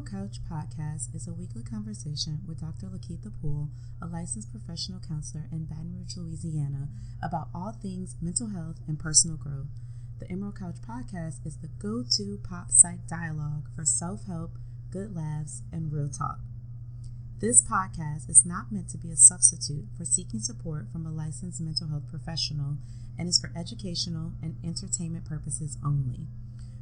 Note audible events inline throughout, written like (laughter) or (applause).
Emerald Couch podcast is a weekly conversation with Dr. Lakeitha Poole, a licensed professional counselor in Baton Rouge, Louisiana, about all things mental health and personal growth. The Emerald Couch podcast is the go to pop psych dialogue for self help, good laughs, and real talk. This podcast is not meant to be a substitute for seeking support from a licensed mental health professional and is for educational and entertainment purposes only.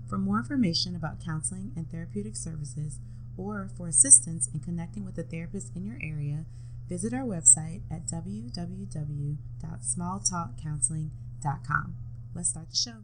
For more information about counseling and therapeutic services, or for assistance in connecting with a therapist in your area, visit our website at www.smalltalkcounseling.com. Let's start the show.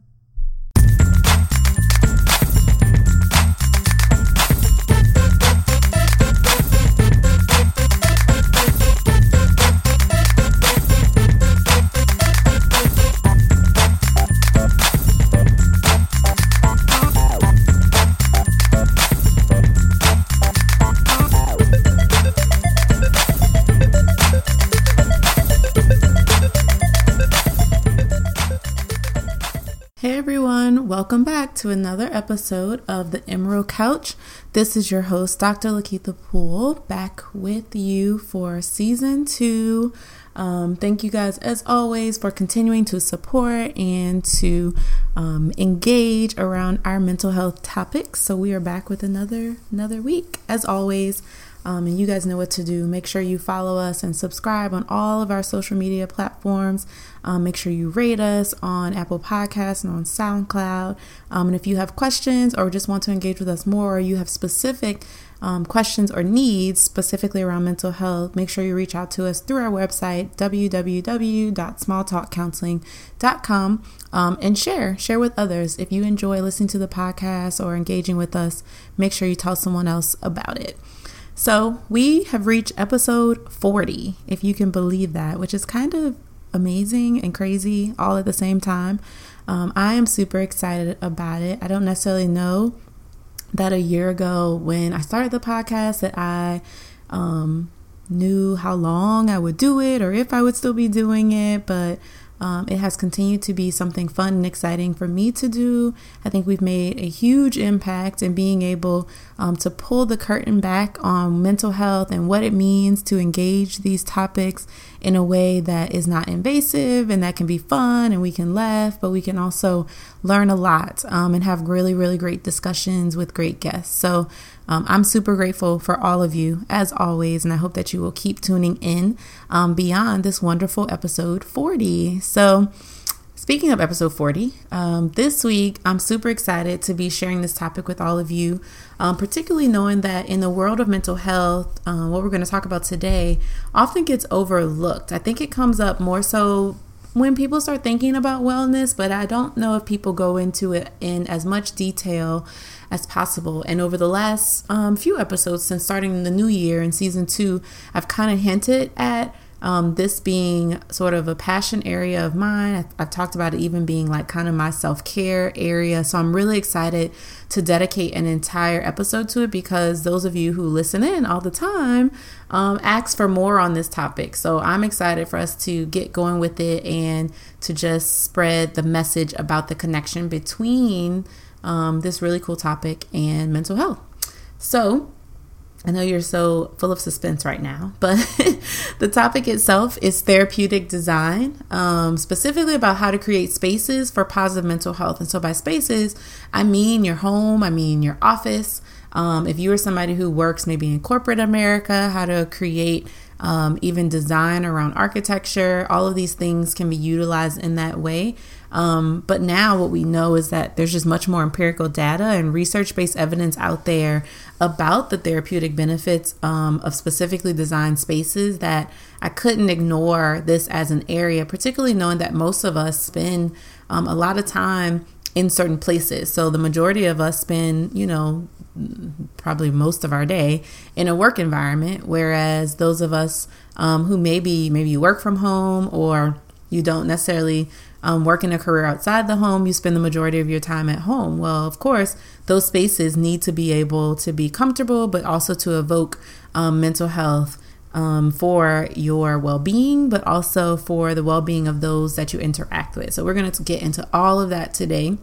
Welcome back to another episode of the Emerald Couch. This is your host, Dr. Lakeitha Poole, back with you for season two. Um, thank you guys, as always, for continuing to support and to um, engage around our mental health topics. So we are back with another another week, as always. Um, and you guys know what to do. Make sure you follow us and subscribe on all of our social media platforms. Um, make sure you rate us on Apple Podcasts and on SoundCloud. Um, and if you have questions or just want to engage with us more, or you have specific um, questions or needs specifically around mental health, make sure you reach out to us through our website, www.smalltalkcounseling.com, um, and share. Share with others. If you enjoy listening to the podcast or engaging with us, make sure you tell someone else about it. So we have reached episode 40, if you can believe that, which is kind of amazing and crazy all at the same time. Um, I am super excited about it. I don't necessarily know that a year ago when I started the podcast that I um, knew how long I would do it or if I would still be doing it, but um, it has continued to be something fun and exciting for me to do. I think we've made a huge impact in being able um, to pull the curtain back on mental health and what it means to engage these topics in a way that is not invasive and that can be fun and we can laugh, but we can also learn a lot um, and have really, really great discussions with great guests. So um, I'm super grateful for all of you, as always, and I hope that you will keep tuning in um, beyond this wonderful episode 40. So, speaking of episode 40, um, this week I'm super excited to be sharing this topic with all of you, um, particularly knowing that in the world of mental health, uh, what we're going to talk about today often gets overlooked. I think it comes up more so when people start thinking about wellness, but I don't know if people go into it in as much detail as possible. And over the last um, few episodes, since starting the new year in season two, I've kind of hinted at um, this being sort of a passion area of mine. I've, I've talked about it even being like kind of my self care area. So I'm really excited to dedicate an entire episode to it because those of you who listen in all the time um, ask for more on this topic. So I'm excited for us to get going with it and to just spread the message about the connection between um, this really cool topic and mental health. So, I know you're so full of suspense right now, (laughs) but the topic itself is therapeutic design, um, specifically about how to create spaces for positive mental health. And so, by spaces, I mean your home, I mean your office. Um, if you are somebody who works maybe in corporate America, how to create um, even design around architecture, all of these things can be utilized in that way. Um, but now what we know is that there's just much more empirical data and research based evidence out there about the therapeutic benefits um, of specifically designed spaces that I couldn't ignore this as an area, particularly knowing that most of us spend um, a lot of time in certain places. So the majority of us spend, you know, probably most of our day in a work environment, whereas those of us um, who maybe maybe you work from home or you don't necessarily um, working a career outside the home, you spend the majority of your time at home. Well, of course, those spaces need to be able to be comfortable, but also to evoke um, mental health um, for your well being, but also for the well being of those that you interact with. So, we're going to get into all of that today.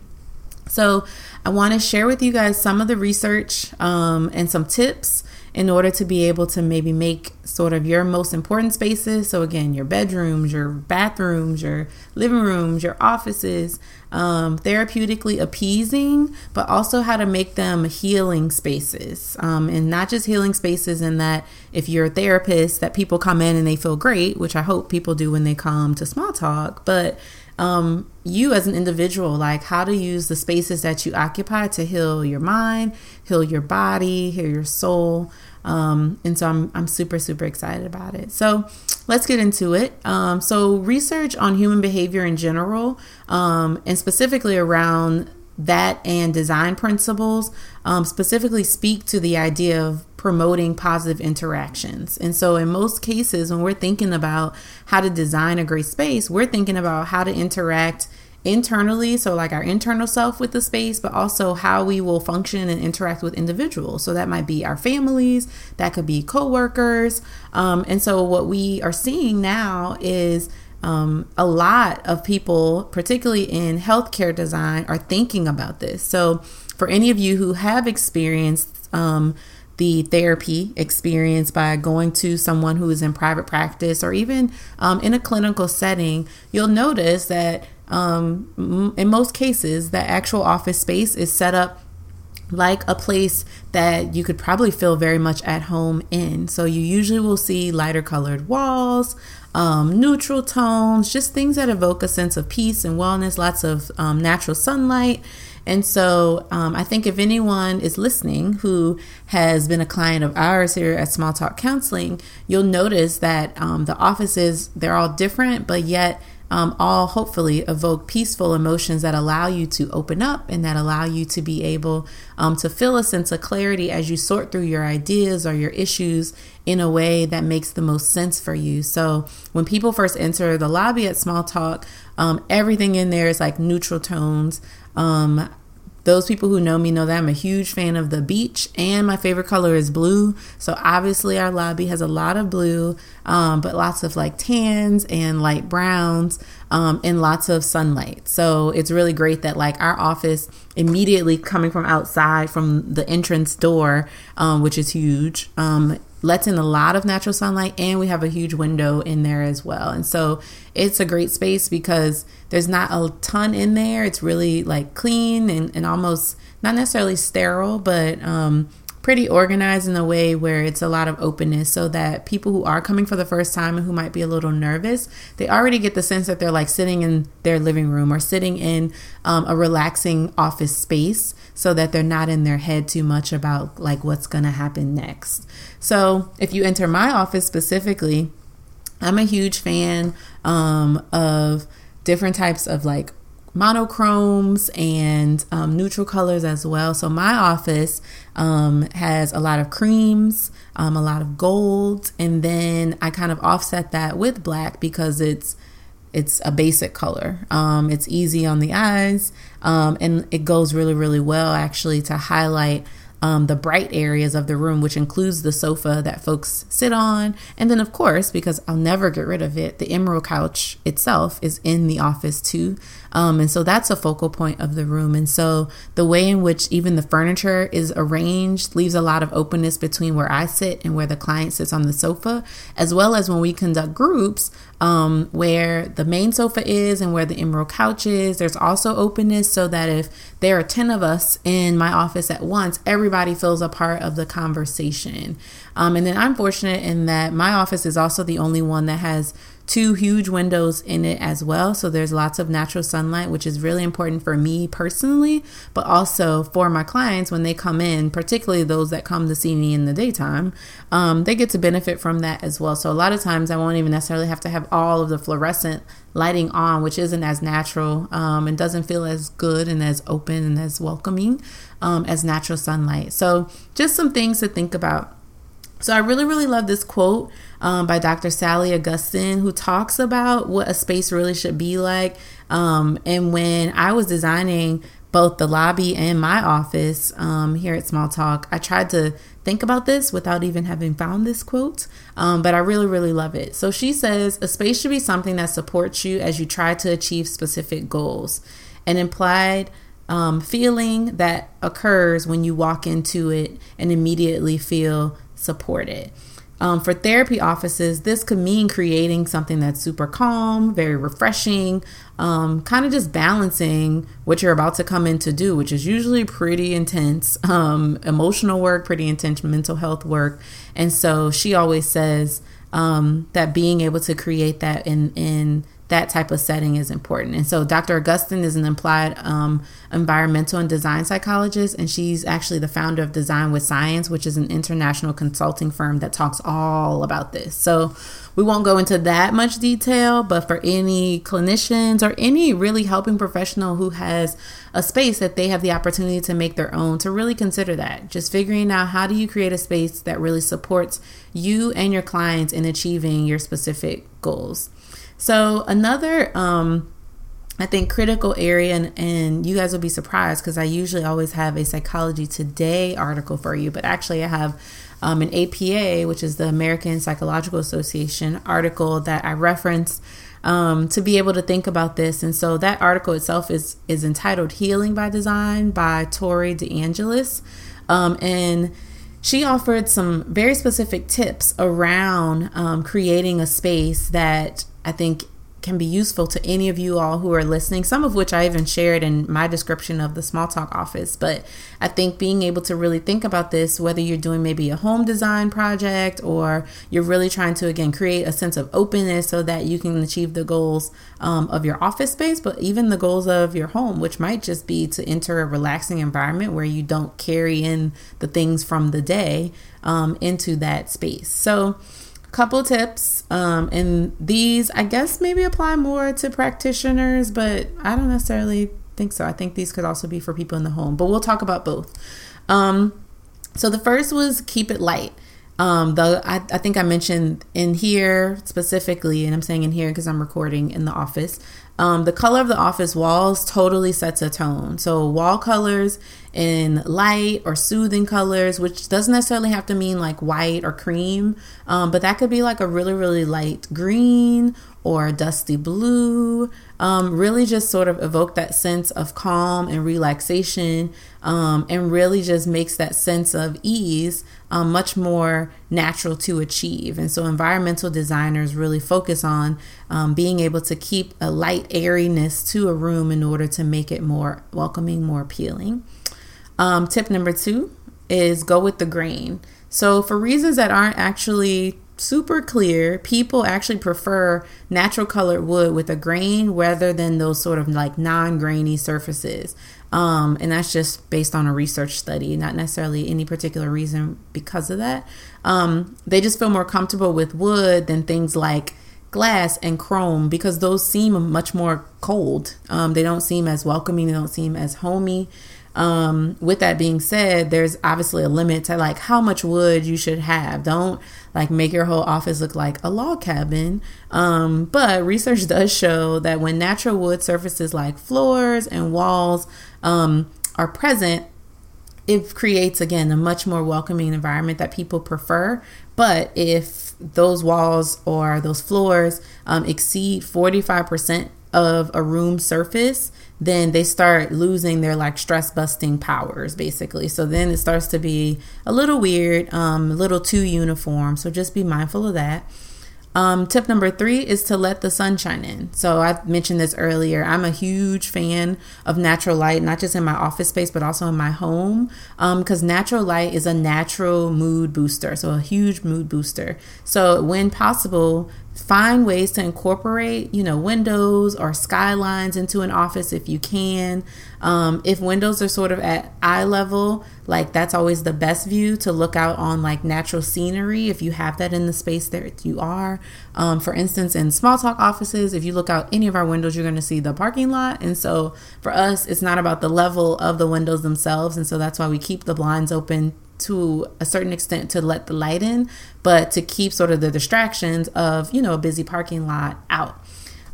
So, I want to share with you guys some of the research um, and some tips in order to be able to maybe make sort of your most important spaces. So, again, your bedrooms, your bathrooms, your living rooms, your offices, um, therapeutically appeasing, but also how to make them healing spaces. Um, and not just healing spaces in that if you're a therapist, that people come in and they feel great, which I hope people do when they come to small talk, but um, you as an individual, like how to use the spaces that you occupy to heal your mind, heal your body, heal your soul. Um, and so I'm, I'm super, super excited about it. So let's get into it. Um, so, research on human behavior in general, um, and specifically around that and design principles, um, specifically speak to the idea of promoting positive interactions. And so, in most cases, when we're thinking about how to design a great space, we're thinking about how to interact internally, so like our internal self with the space, but also how we will function and interact with individuals. So that might be our families, that could be coworkers. Um, and so, what we are seeing now is um, a lot of people, particularly in healthcare design, are thinking about this. So, for any of you who have experienced um, the therapy experience by going to someone who is in private practice or even um, in a clinical setting, you'll notice that um, in most cases, the actual office space is set up like a place that you could probably feel very much at home in. So you usually will see lighter colored walls, um, neutral tones, just things that evoke a sense of peace and wellness, lots of um, natural sunlight. And so um, I think if anyone is listening who has been a client of ours here at Small Talk Counseling, you'll notice that um, the offices, they're all different, but yet um, all hopefully evoke peaceful emotions that allow you to open up and that allow you to be able um, to feel a sense of clarity as you sort through your ideas or your issues in a way that makes the most sense for you. So when people first enter the lobby at Small Talk, um, everything in there is like neutral tones. Um, those people who know me know that I'm a huge fan of the beach, and my favorite color is blue. So obviously, our lobby has a lot of blue, um, but lots of like tans and light browns, um, and lots of sunlight. So it's really great that like our office immediately coming from outside from the entrance door, um, which is huge, um, lets in a lot of natural sunlight and we have a huge window in there as well. And so it's a great space because there's not a ton in there. It's really like clean and, and almost not necessarily sterile, but um, pretty organized in a way where it's a lot of openness so that people who are coming for the first time and who might be a little nervous, they already get the sense that they're like sitting in their living room or sitting in um, a relaxing office space so that they're not in their head too much about like what's going to happen next. So if you enter my office specifically, I'm a huge fan um, of different types of like monochromes and um, neutral colors as well. So my office um, has a lot of creams, um, a lot of gold, and then I kind of offset that with black because it's it's a basic color. Um, it's easy on the eyes, um, and it goes really really well actually to highlight um, the bright areas of the room, which includes the sofa that folks sit on. And then, of course, because I'll never get rid of it, the emerald couch itself is in the office too. Um, and so that's a focal point of the room. And so the way in which even the furniture is arranged leaves a lot of openness between where I sit and where the client sits on the sofa, as well as when we conduct groups um, where the main sofa is and where the emerald couch is. There's also openness so that if there are 10 of us in my office at once, everybody feels a part of the conversation. Um, and then I'm fortunate in that my office is also the only one that has two huge windows in it as well. So there's lots of natural sunlight, which is really important for me personally, but also for my clients when they come in, particularly those that come to see me in the daytime. Um, they get to benefit from that as well. So a lot of times I won't even necessarily have to have all of the fluorescent lighting on, which isn't as natural um, and doesn't feel as good and as open and as welcoming um, as natural sunlight. So just some things to think about. So I really, really love this quote um, by Dr. Sally Augustin, who talks about what a space really should be like. Um, and when I was designing both the lobby and my office um, here at Small Talk, I tried to think about this without even having found this quote, um, but I really, really love it. So she says, A space should be something that supports you as you try to achieve specific goals. An implied um, feeling that occurs when you walk into it and immediately feel supported. Um, for therapy offices, this could mean creating something that's super calm, very refreshing, um, kind of just balancing what you're about to come in to do, which is usually pretty intense (laughs) um, emotional work, pretty intense mental health work. And so she always says um, that being able to create that in, in that type of setting is important. And so Dr. Augustin is an applied um, environmental and design psychologist, and she's actually the founder of Design with Science, which is an international consulting firm that talks all about this. So we won't go into that much detail, but for any clinicians or any really helping professional who has a space that they have the opportunity to make their own, to really consider that. Just figuring out how do you create a space that really supports you and your clients in achieving your specific goals. So another um I think critical area and, and you guys will be surprised because I usually always have a psychology today article for you, but actually I have um, an APA, which is the American Psychological Association article that I reference um, to be able to think about this. And so that article itself is is entitled "Healing by Design" by Tori DeAngelis, um, and she offered some very specific tips around um, creating a space that I think can be useful to any of you all who are listening, some of which I even shared in my description of the small talk office. But I think being able to really think about this, whether you're doing maybe a home design project or you're really trying to, again, create a sense of openness so that you can achieve the goals um, of your office space, but even the goals of your home, which might just be to enter a relaxing environment where you don't carry in the things from the day um, into that space. So, couple tips um, and these i guess maybe apply more to practitioners but i don't necessarily think so i think these could also be for people in the home but we'll talk about both um, so the first was keep it light um, the I, I think I mentioned in here specifically, and I'm saying in here because I'm recording in the office. Um, the color of the office walls totally sets a tone. So wall colors in light or soothing colors, which doesn't necessarily have to mean like white or cream, um, but that could be like a really really light green or dusty blue. Um, really just sort of evoke that sense of calm and relaxation um, and really just makes that sense of ease um, much more natural to achieve. And so environmental designers really focus on um, being able to keep a light airiness to a room in order to make it more welcoming, more appealing. Um, tip number two is go with the grain. So, for reasons that aren't actually super clear, people actually prefer natural colored wood with a grain rather than those sort of like non grainy surfaces. Um, and that's just based on a research study, not necessarily any particular reason because of that. Um, they just feel more comfortable with wood than things like glass and chrome because those seem much more cold. Um, they don't seem as welcoming, they don't seem as homey. Um, with that being said, there's obviously a limit to like how much wood you should have. Don't like make your whole office look like a log cabin. Um, but research (laughs) does show that when natural wood surfaces like floors and walls um, are present, it creates again a much more welcoming environment that people prefer. But if those walls or those floors um, exceed 45% of a room surface, then they start losing their like stress busting powers basically. So then it starts to be a little weird, um, a little too uniform. So just be mindful of that. Um, tip number three is to let the sun shine in. So I mentioned this earlier. I'm a huge fan of natural light, not just in my office space, but also in my home, because um, natural light is a natural mood booster. So a huge mood booster. So when possible, find ways to incorporate you know windows or skylines into an office if you can. Um, if windows are sort of at eye level like that's always the best view to look out on like natural scenery if you have that in the space that you are. Um, for instance in small talk offices if you look out any of our windows you're going to see the parking lot. And so for us it's not about the level of the windows themselves. And so that's why we keep the blinds open to a certain extent to let the light in, but to keep sort of the distractions of, you know, a busy parking lot out.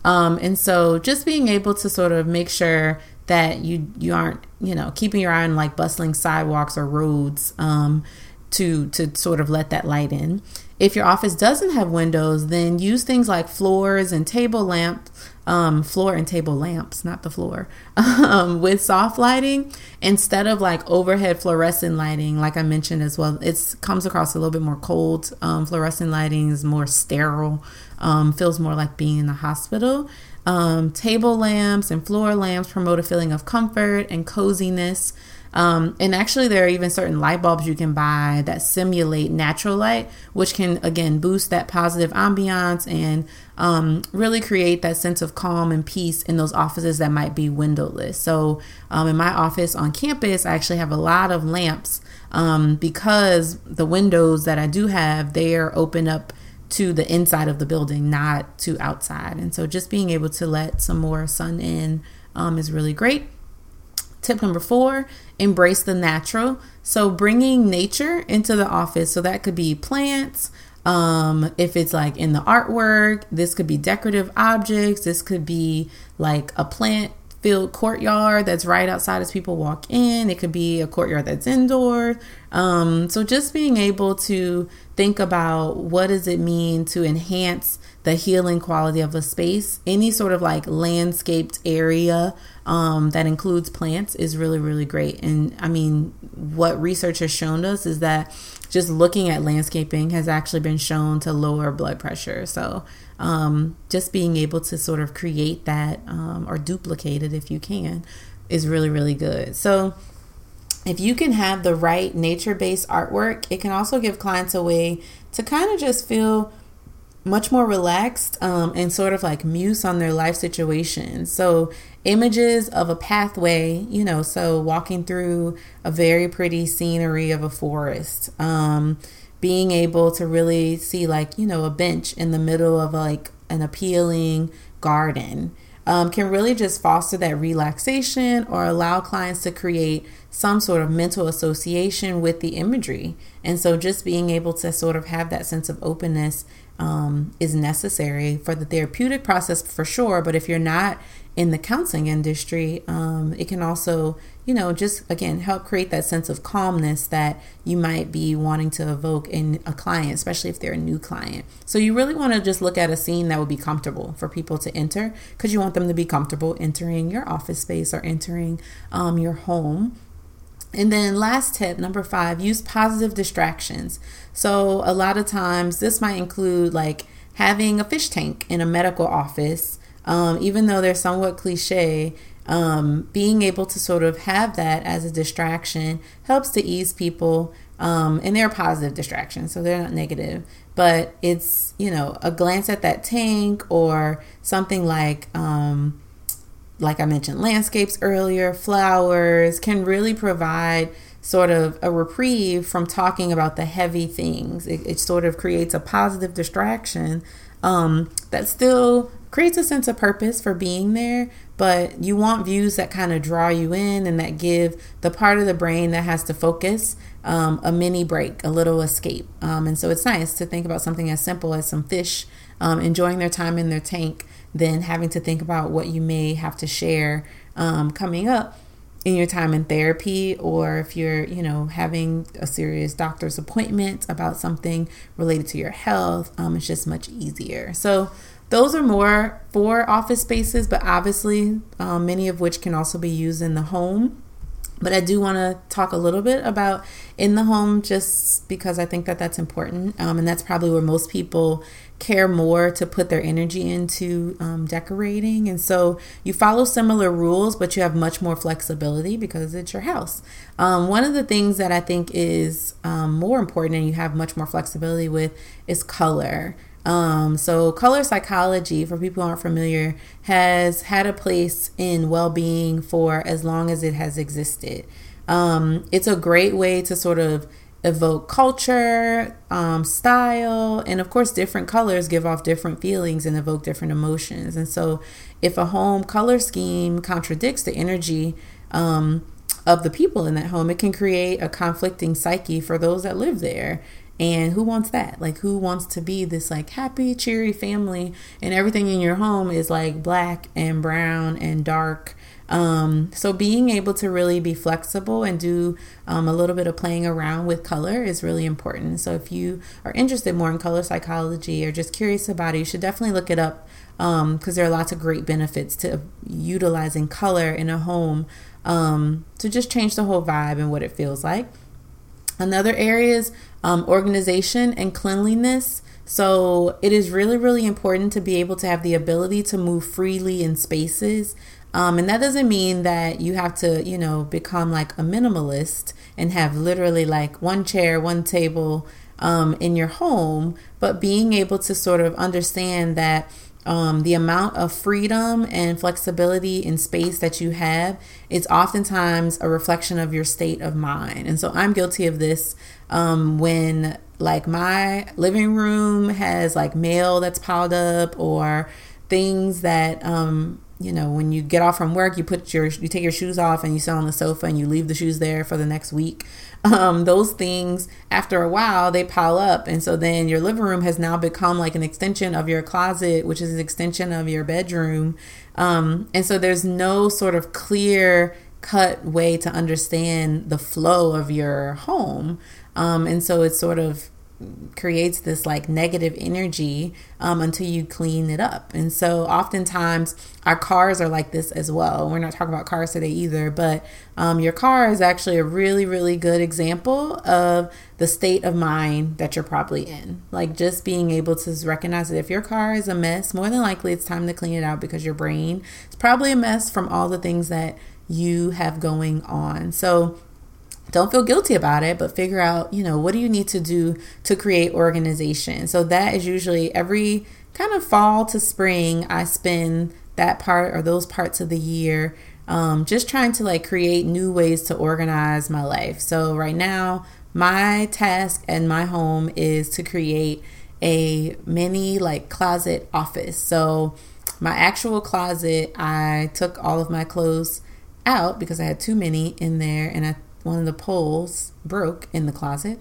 Um, and so just being able to sort of make sure that you you aren't, you know, keeping your eye on like bustling sidewalks or roads. Um, to to sort of let that light in. If your office doesn't have windows, then use things like floors and table lamps, um, floor and table lamps, not the floor, (laughs) um, with soft lighting instead of like overhead fluorescent lighting. Like I mentioned as well, it comes across a little bit more cold. Um, fluorescent lighting is more sterile, um, feels more like being in the hospital. Um, table lamps and floor lamps promote a feeling of comfort and coziness. Um, and actually, there are even certain light bulbs you can buy that simulate natural light, which can again boost that positive ambiance and um, really create that sense of calm and peace in those offices that might be windowless. So, um, in my office on campus, I actually have a lot of lamps um, because the windows that I do have they are open up to the inside of the building, not to outside. And so, just being able to let some more sun in um, is really great. Tip number four embrace the natural. So, bringing nature into the office. So, that could be plants. Um, if it's like in the artwork, this could be decorative objects. This could be like a plant filled courtyard that's right outside as people walk in. It could be a courtyard that's indoor. Um, so just being able to think about what does it mean to enhance the healing quality of a space. Any sort of like landscaped area um, that includes plants is really, really great. And I mean, what research has shown us is that just looking at landscaping has actually been shown to lower blood pressure. So, um, just being able to sort of create that um, or duplicate it if you can is really, really good. So, if you can have the right nature based artwork, it can also give clients a way to kind of just feel much more relaxed um, and sort of like muse on their life situation. So, images of a pathway, you know, so walking through a very pretty scenery of a forest, um, being able to really see, like, you know, a bench in the middle of like an appealing garden. Um, can really just foster that relaxation or allow clients to create some sort of mental association with the imagery. And so just being able to sort of have that sense of openness um, is necessary for the therapeutic process for sure. But if you're not in the counseling industry, um, it can also, you know, just again help create that sense of calmness that you might be wanting to evoke in a client, especially if they're a new client. So you really want to just look at a scene that would be comfortable for people to enter because you want them to be comfortable entering your office space or entering um, your home. And then, last tip, number five, use positive distractions. So, a lot of times, this might include like having a fish tank in a medical office, um, even though they're somewhat cliche. Um, being able to sort of have that as a distraction helps to ease people, um, and they're positive distractions, so they're not negative. But it's you know a glance at that tank or something like um, like I mentioned, landscapes earlier, flowers can really provide sort of a reprieve from talking about the heavy things. It, it sort of creates a positive distraction um, that still creates a sense of purpose for being there, but you want views that kind of draw you in and that give the part of the brain that has to focus um, a mini break, a little escape. Um, and so it's nice to think about something as simple as some fish um, enjoying their time in their tank than having to think about what you may have to share um, coming up in your time in therapy or if you're you know having a serious doctor's appointment about something related to your health um, it's just much easier. So those are more for office spaces but obviously um, many of which can also be used in the home but I do want to talk a little bit about in the home just because I think that that's important. Um, and that's probably where most people care more to put their energy into um, decorating. And so you follow similar rules, but you have much more flexibility because it's your house. Um, one of the things that I think is um, more important and you have much more flexibility with is color. Um, so, color psychology, for people who aren't familiar, has had a place in well being for as long as it has existed. Um, it's a great way to sort of evoke culture, um, style, and of course, different colors give off different feelings and evoke different emotions. And so, if a home color scheme contradicts the energy um, of the people in that home, it can create a conflicting psyche for those that live there. And who wants that? Like, who wants to be this like happy, cheery family and everything in your home is like black and brown and dark? Um, so being able to really be flexible and do um, a little bit of playing around with color is really important. So if you are interested more in color psychology or just curious about it, you should definitely look it up because um, there are lots of great benefits to utilizing color in a home um, to just change the whole vibe and what it feels like. Another area is um, organization and cleanliness. So it is really, really important to be able to have the ability to move freely in spaces. Um, and that doesn't mean that you have to, you know, become like a minimalist and have literally like one chair, one table um, in your home, but being able to sort of understand that um, the amount of freedom and flexibility in space that you have is oftentimes a reflection of your state of mind. And so I'm guilty of this um, when like my living room has like mail that's piled up or things that um, you know when you get off from work you put your you take your shoes off and you sit on the sofa and you leave the shoes there for the next week um, those things after a while they pile up. And so then your living room has now become like an extension of your closet which is an extension of your bedroom. Um, and so there's no sort of clear cut way to understand the flow of your home. Um, and so it's sort of creates this like negative energy um, until you clean it up. And so oftentimes our cars are like this as well. We're not talking about cars today either, but um, your car is actually a really, really good example of the state of mind that you're probably in. Like just being able to recognize that if your car is a mess, more than likely it's time to clean it out because your brain is probably a mess from all the things that you have going on. So don't feel guilty about it, but figure out, you know, what do you need to do to create organization. So that is usually every kind of fall to spring, I spend that part or those parts of the year um, just trying to like create new ways to organize my life. So right now, my task and my home is to create a mini like closet office. So my actual closet, I took all of my clothes out because I had too many in there and I one of the poles broke in the closet.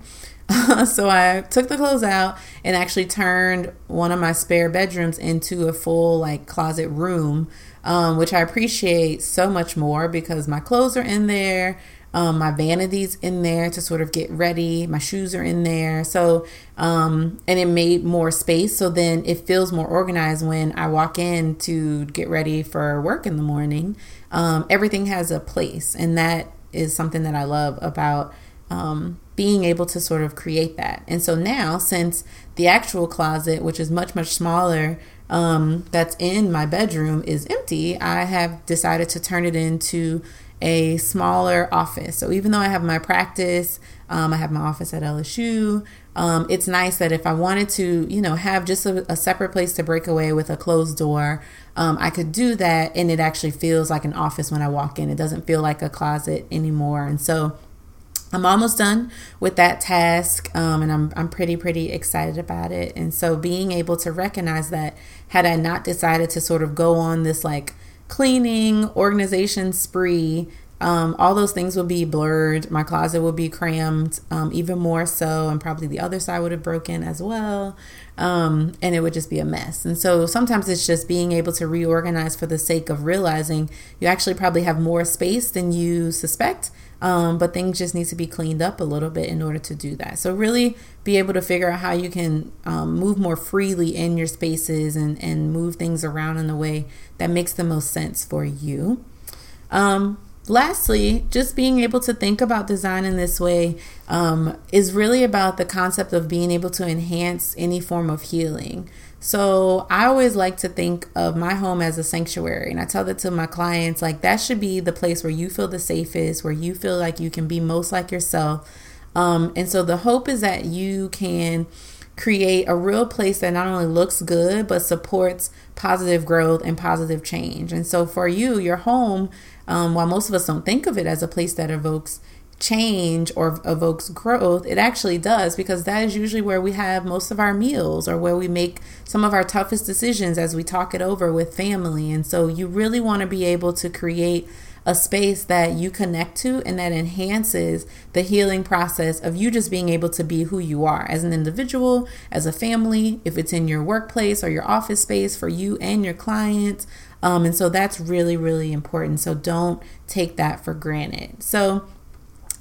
(laughs) so I took the clothes out and actually turned one of my spare bedrooms into a full like closet room, um, which I appreciate so much more because my clothes are in there. Um, my vanities in there to sort of get ready. My shoes are in there. So, um, and it made more space. So then it feels more organized when I walk in to get ready for work in the morning. Um, everything has a place, and that is something that I love about um, being able to sort of create that. And so now, since the actual closet, which is much, much smaller, um, that's in my bedroom is empty, I have decided to turn it into a smaller office. So even though I have my practice, um, I have my office at LSU. Um, it's nice that if I wanted to, you know, have just a, a separate place to break away with a closed door, um, I could do that, and it actually feels like an office when I walk in. It doesn't feel like a closet anymore, and so. I'm almost done with that task, um, and I'm I'm pretty pretty excited about it. And so being able to recognize that, had I not decided to sort of go on this like cleaning organization spree um, all those things would be blurred. My closet would be crammed um, even more so, and probably the other side would have broken as well. Um, and it would just be a mess. And so sometimes it's just being able to reorganize for the sake of realizing you actually probably have more space than you suspect. Um, but things just need to be cleaned up a little bit in order to do that. So, really be able to figure out how you can um, move more freely in your spaces and, and move things around in a way that makes the most sense for you. Um, lastly, just being able to think about design in this way um, is really about the concept of being able to enhance any form of healing. So I always like to think of my home as a sanctuary, and I tell that to my clients like that should be the place where you feel the safest, where you feel like you can be most like yourself. Um, and so the hope is that you can create a real place that not only looks good but supports positive growth and positive change. And so for you, your home um, while most of us don't think of it as a place that evokes change or evokes growth, it actually does because that is usually where we have most of our meals or where we make some of our toughest decisions as we talk it over with family. And so you really want to be able to create a space that you connect to and that enhances the healing process of you just being able to be who you are as an individual, as a family, if it's in your workplace or your office space for you and your clients. Um, and so that's really, really important. So don't take that for granted. So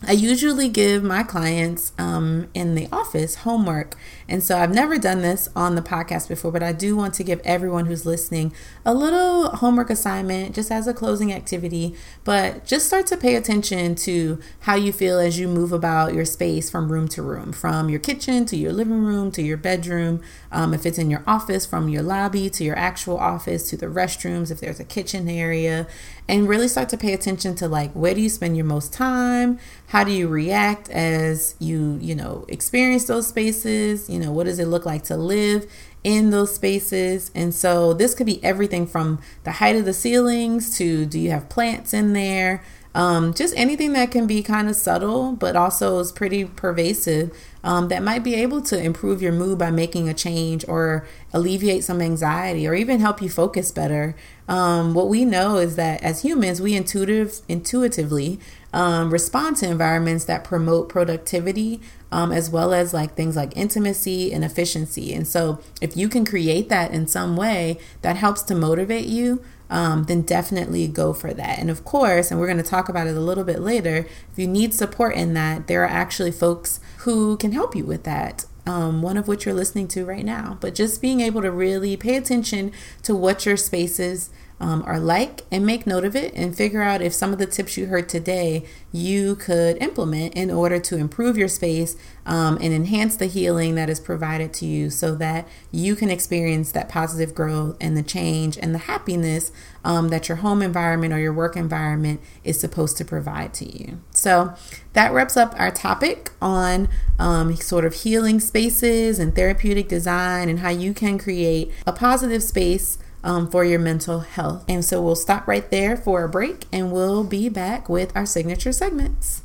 I usually give my clients um, in the office homework. And so I've never done this on the podcast before, but I do want to give everyone who's listening a little homework assignment just as a closing activity. But just start to pay attention to how you feel as you move about your space from room to room, from your kitchen to your living room to your bedroom. Um, if it's in your office, from your lobby to your actual office to the restrooms, if there's a kitchen area, and really start to pay attention to like where do you spend your most time? How do you react as you, you know, experience those spaces? You know, what does it look like to live in those spaces? And so this could be everything from the height of the ceilings to do you have plants in there? Um, just anything that can be kind of subtle, but also is pretty pervasive um, that might be able to improve your mood by making a change or alleviate some anxiety or even help you focus better. Um, what we know is that as humans, we intuitive intuitively um, respond to environments that promote productivity um, as well as like things like intimacy and efficiency. And so, if you can create that in some way that helps to motivate you, um, then definitely go for that. And of course, and we're going to talk about it a little bit later, if you need support in that, there are actually folks who can help you with that. Um, one of which you're listening to right now. But just being able to really pay attention to what your spaces um, are like and make note of it and figure out if some of the tips you heard today you could implement in order to improve your space um, and enhance the healing that is provided to you so that you can experience that positive growth and the change and the happiness um, that your home environment or your work environment is supposed to provide to you. So that wraps up our topic on um, sort of healing spaces and therapeutic design and how you can create a positive space um, for your mental health. And so we'll stop right there for a break and we'll be back with our signature segments.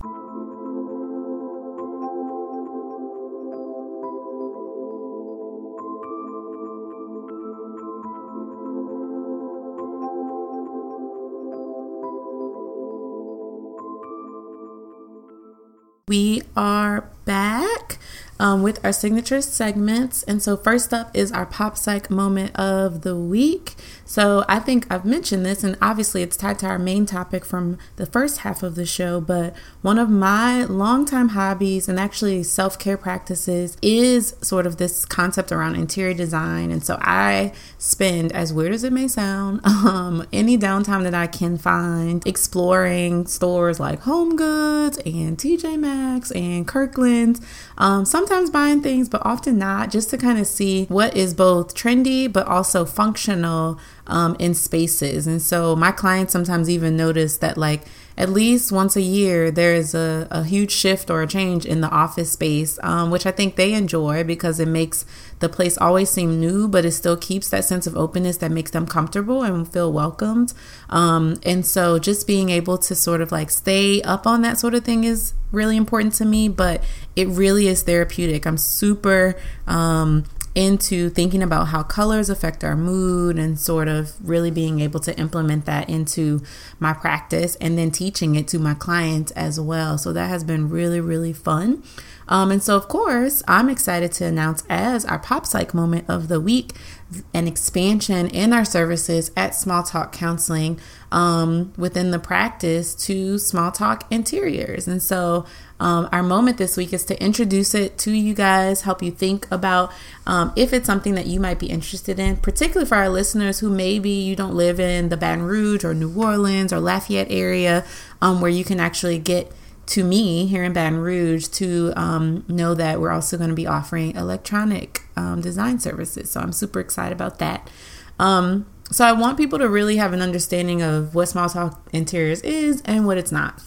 We are back um, with our signature segments. And so, first up is our pop psych moment of the week. So, I think I've mentioned this, and obviously it's tied to our main topic from the first half of the show. But one of my longtime hobbies and actually self care practices is sort of this concept around interior design. And so, I spend, as weird as it may sound, (laughs) um, any downtime that I can find exploring stores like Home Goods and TJ Maxx and Kirkland's. Um, sometimes buying things, but often not, just to kind of see what is both trendy but also functional um, in spaces. And so my clients sometimes even notice that, like, at least once a year, there is a, a huge shift or a change in the office space, um, which I think they enjoy because it makes the place always seem new, but it still keeps that sense of openness that makes them comfortable and feel welcomed. Um, and so just being able to sort of like stay up on that sort of thing is really important to me, but it really is therapeutic. I'm super um, into thinking about how colors affect our mood and sort of really being able to implement that into my practice and then teaching it to my clients as well. So that has been really, really fun. Um, and so, of course, I'm excited to announce as our Pop Psych moment of the week an expansion in our services at Small Talk Counseling um, within the practice to Small Talk Interiors. And so, um, our moment this week is to introduce it to you guys, help you think about um, if it's something that you might be interested in, particularly for our listeners who maybe you don't live in the Baton Rouge or New Orleans or Lafayette area um, where you can actually get to me here in Baton Rouge to um, know that we're also going to be offering electronic um, design services. So I'm super excited about that. Um, so I want people to really have an understanding of what Small Talk Interiors is and what it's not.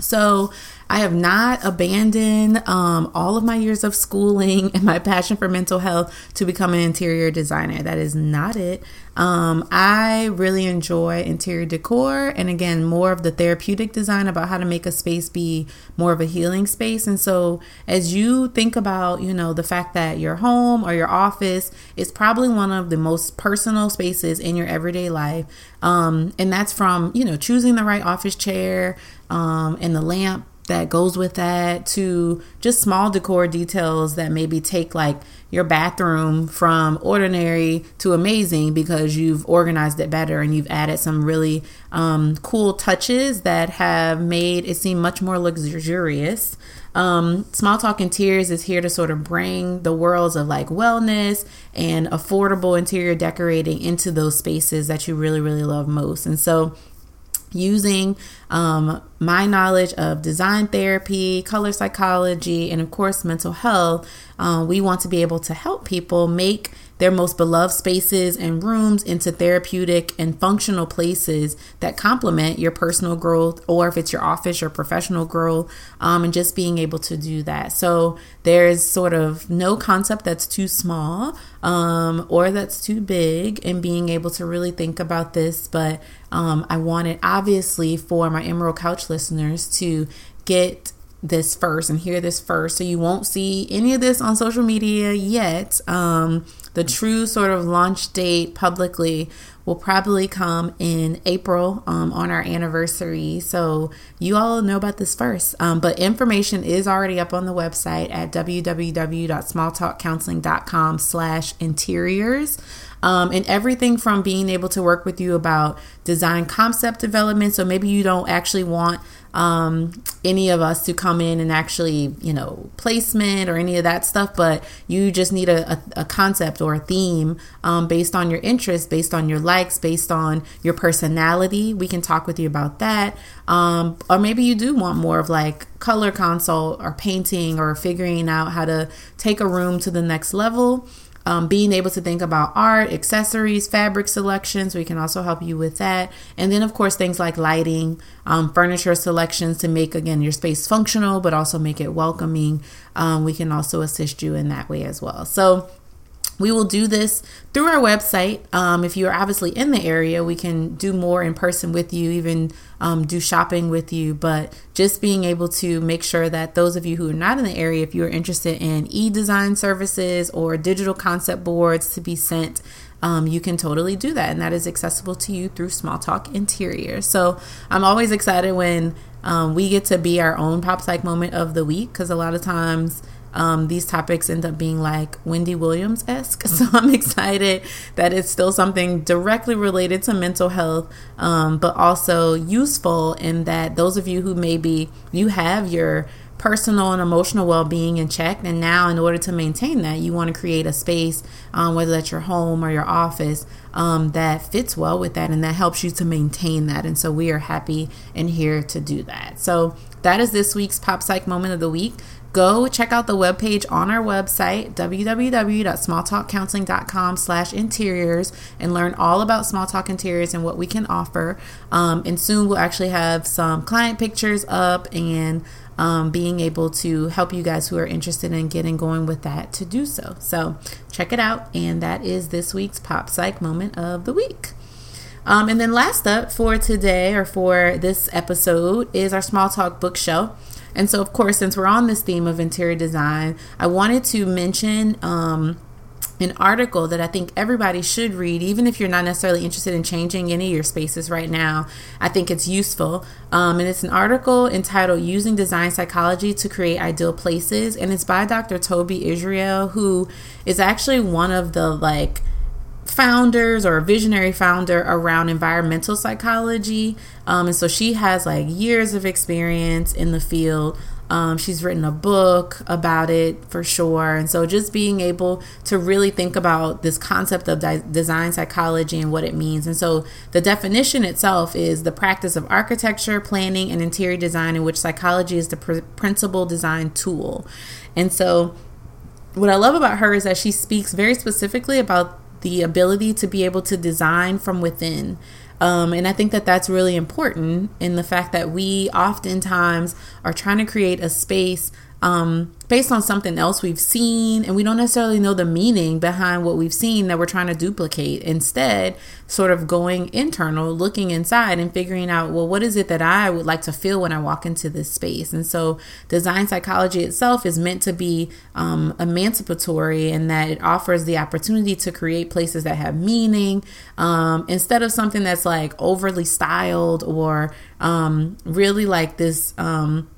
So I have not abandoned um, all of my years of schooling and my passion for mental health to become an interior designer. That is not it. Um, I really enjoy interior decor and again, more of the therapeutic design about how to make a space be more of a healing space. And so, as you think about, you know, the fact that your home or your office is probably one of the most personal spaces in your everyday life, um, and that's from, you know, choosing the right office chair um, and the lamp that goes with that to just small decor details that maybe take like your bathroom from ordinary to amazing because you've organized it better and you've added some really um, cool touches that have made it seem much more luxurious. Um, Small Talk Interiors is here to sort of bring the worlds of like wellness and affordable interior decorating into those spaces that you really, really love most. And so using um, my knowledge of design therapy, color psychology, and of course, mental health, uh, we want to be able to help people make their most beloved spaces and rooms into therapeutic and functional places that complement your personal growth, or if it's your office or professional growth, um, and just being able to do that. So there's sort of no concept that's too small um, or that's too big, and being able to really think about this. But um, I wanted, obviously, for my Emerald Couch listeners to get this first and hear this first. So you won't see any of this on social media yet. Um, the true sort of launch date publicly will probably come in April um, on our anniversary. So you all know about this first. Um, but information is already up on the website at www.smalltalkcounseling.com slash interiors. Um, and everything from being able to work with you about design concept development. So maybe you don't actually want um, any of us to come in and actually, you know, placement or any of that stuff, but you just need a, a, a concept or a theme um, based on your interests, based on your likes, based on your personality. We can talk with you about that. Um, or maybe you do want more of like color consult or painting or figuring out how to take a room to the next level um, being able to think about art, accessories, fabric selections. We can also help you with that. And then, of course, things like lighting, um, furniture selections to make, again, your space functional, but also make it welcoming. Um, we can also assist you in that way as well. So, we will do this through our website. Um, if you're obviously in the area, we can do more in person with you, even um, do shopping with you. But just being able to make sure that those of you who are not in the area, if you're interested in e design services or digital concept boards to be sent, um, you can totally do that. And that is accessible to you through Small Talk Interior. So I'm always excited when um, we get to be our own pop psych moment of the week because a lot of times, um, these topics end up being like Wendy Williams esque. (laughs) So I'm excited that it's still something directly related to mental health, um, but also useful in that those of you who maybe you have your personal and emotional well-being in check and now in order to maintain that you want to create a space um, whether that's your home or your office um, that fits well with that and that helps you to maintain that. And so we are happy and here to do that. So that is this week's pop psych moment of the week go check out the webpage on our website www.smalltalkcounseling.com slash interiors and learn all about small talk interiors and what we can offer. Um, and soon we'll actually have some client pictures up and um, being able to help you guys who are interested in getting going with that to do so. So check it out and that is this week's pop psych moment of the week. Um, and then last up for today or for this episode is our small talk bookshelf and so, of course, since we're on this theme of interior design, I wanted to mention um, an article that I think everybody should read, even if you're not necessarily interested in changing any of your spaces right now. I think it's useful. Um, and it's an article entitled Using Design Psychology to Create Ideal Places. And it's by Dr. Toby Israel, who is actually one of the like founders or a visionary founder around environmental psychology. Um, and so she has like years of experience in the field. Um, she's written a book about it for sure. And so just being able to really think about this concept of di- design psychology and what it means. And so the definition itself is the practice of architecture, planning, and interior design in which psychology is the pr- principal design tool. And so what I love about her is that she speaks very specifically about the ability to be able to design from within. Um, and I think that that's really important in the fact that we oftentimes are trying to create a space um, based on something else we've seen, and we don't necessarily know the meaning behind what we've seen that we're trying to duplicate. Instead, sort of going internal, looking inside, and figuring out, well, what is it that I would like to feel when I walk into this space? And so, design psychology itself is meant to be um, emancipatory in that it offers the opportunity to create places that have meaning um, instead of something that's like overly styled or um, really like this um,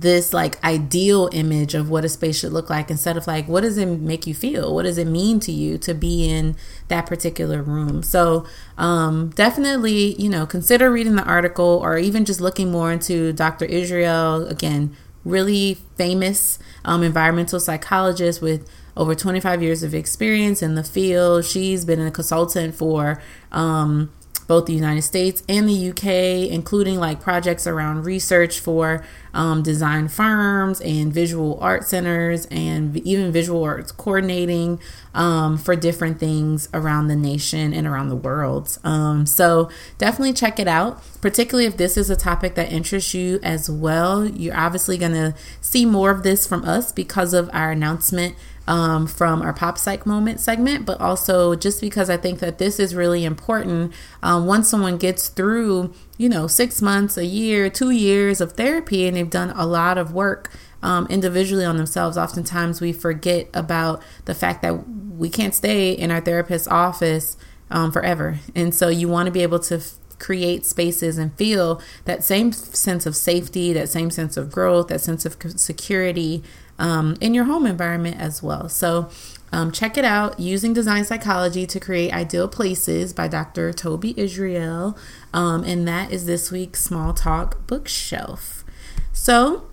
this like ideal image of what a space should look like instead of like what does it make you feel? What does it mean to you to be in that particular room? So um, definitely you know consider reading the article or even just looking more into dr israel again really famous um, environmental psychologist with over 25 years of experience in the field. She's been a consultant for um, both the United States and the UK, including like projects around research for um, design firms and visual art centers and even visual arts coordinating um, for different things around the nation and around the world. Um, so definitely check it out, particularly if this is a topic that interests you as well. You're obviously going to see more of this from us because of our announcement um, from our pop psych moment segment, but also just because I think that this is really important. Um, once someone gets through, you know, six months, a year, two years of therapy, and they've done a lot of work um, individually on themselves, oftentimes we forget about the fact that we can't stay in our therapist's office um, forever. And so you want to be able to f- create spaces and feel that same sense of safety, that same sense of growth, that sense of security um, in your home environment as well. So, um, check it out Using Design Psychology to Create Ideal Places by Dr. Toby Israel. Um, and that is this week's Small Talk Bookshelf. So,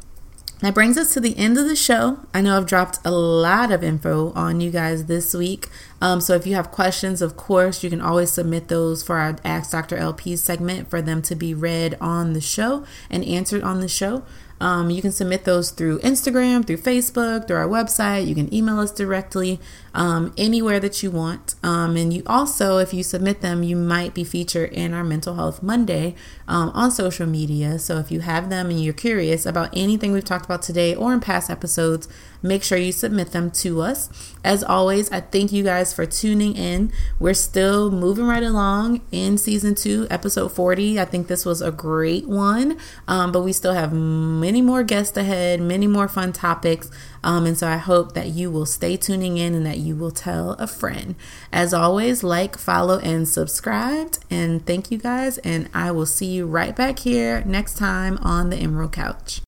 that brings us to the end of the show. I know I've dropped a lot of info on you guys this week. Um, so if you have questions, of course, you can always submit those for our Ask Dr. LP segment for them to be read on the show and answered on the show. Um, you can submit those through Instagram, through Facebook, through our website. You can email us directly, um, anywhere that you want. Um, and you also, if you submit them, you might be featured in our Mental Health Monday um, on social media. So if you have them and you're curious about anything we've talked about today or in past episodes, make sure you submit them to us. As always, I thank you guys for tuning in. We're still moving right along in season two, episode 40. I think this was a great one, um, but we still have many more guests ahead, many more fun topics. Um, and so I hope that you will stay tuning in and that you will tell a friend. As always, like, follow, and subscribe. And thank you guys. And I will see you right back here next time on the Emerald Couch.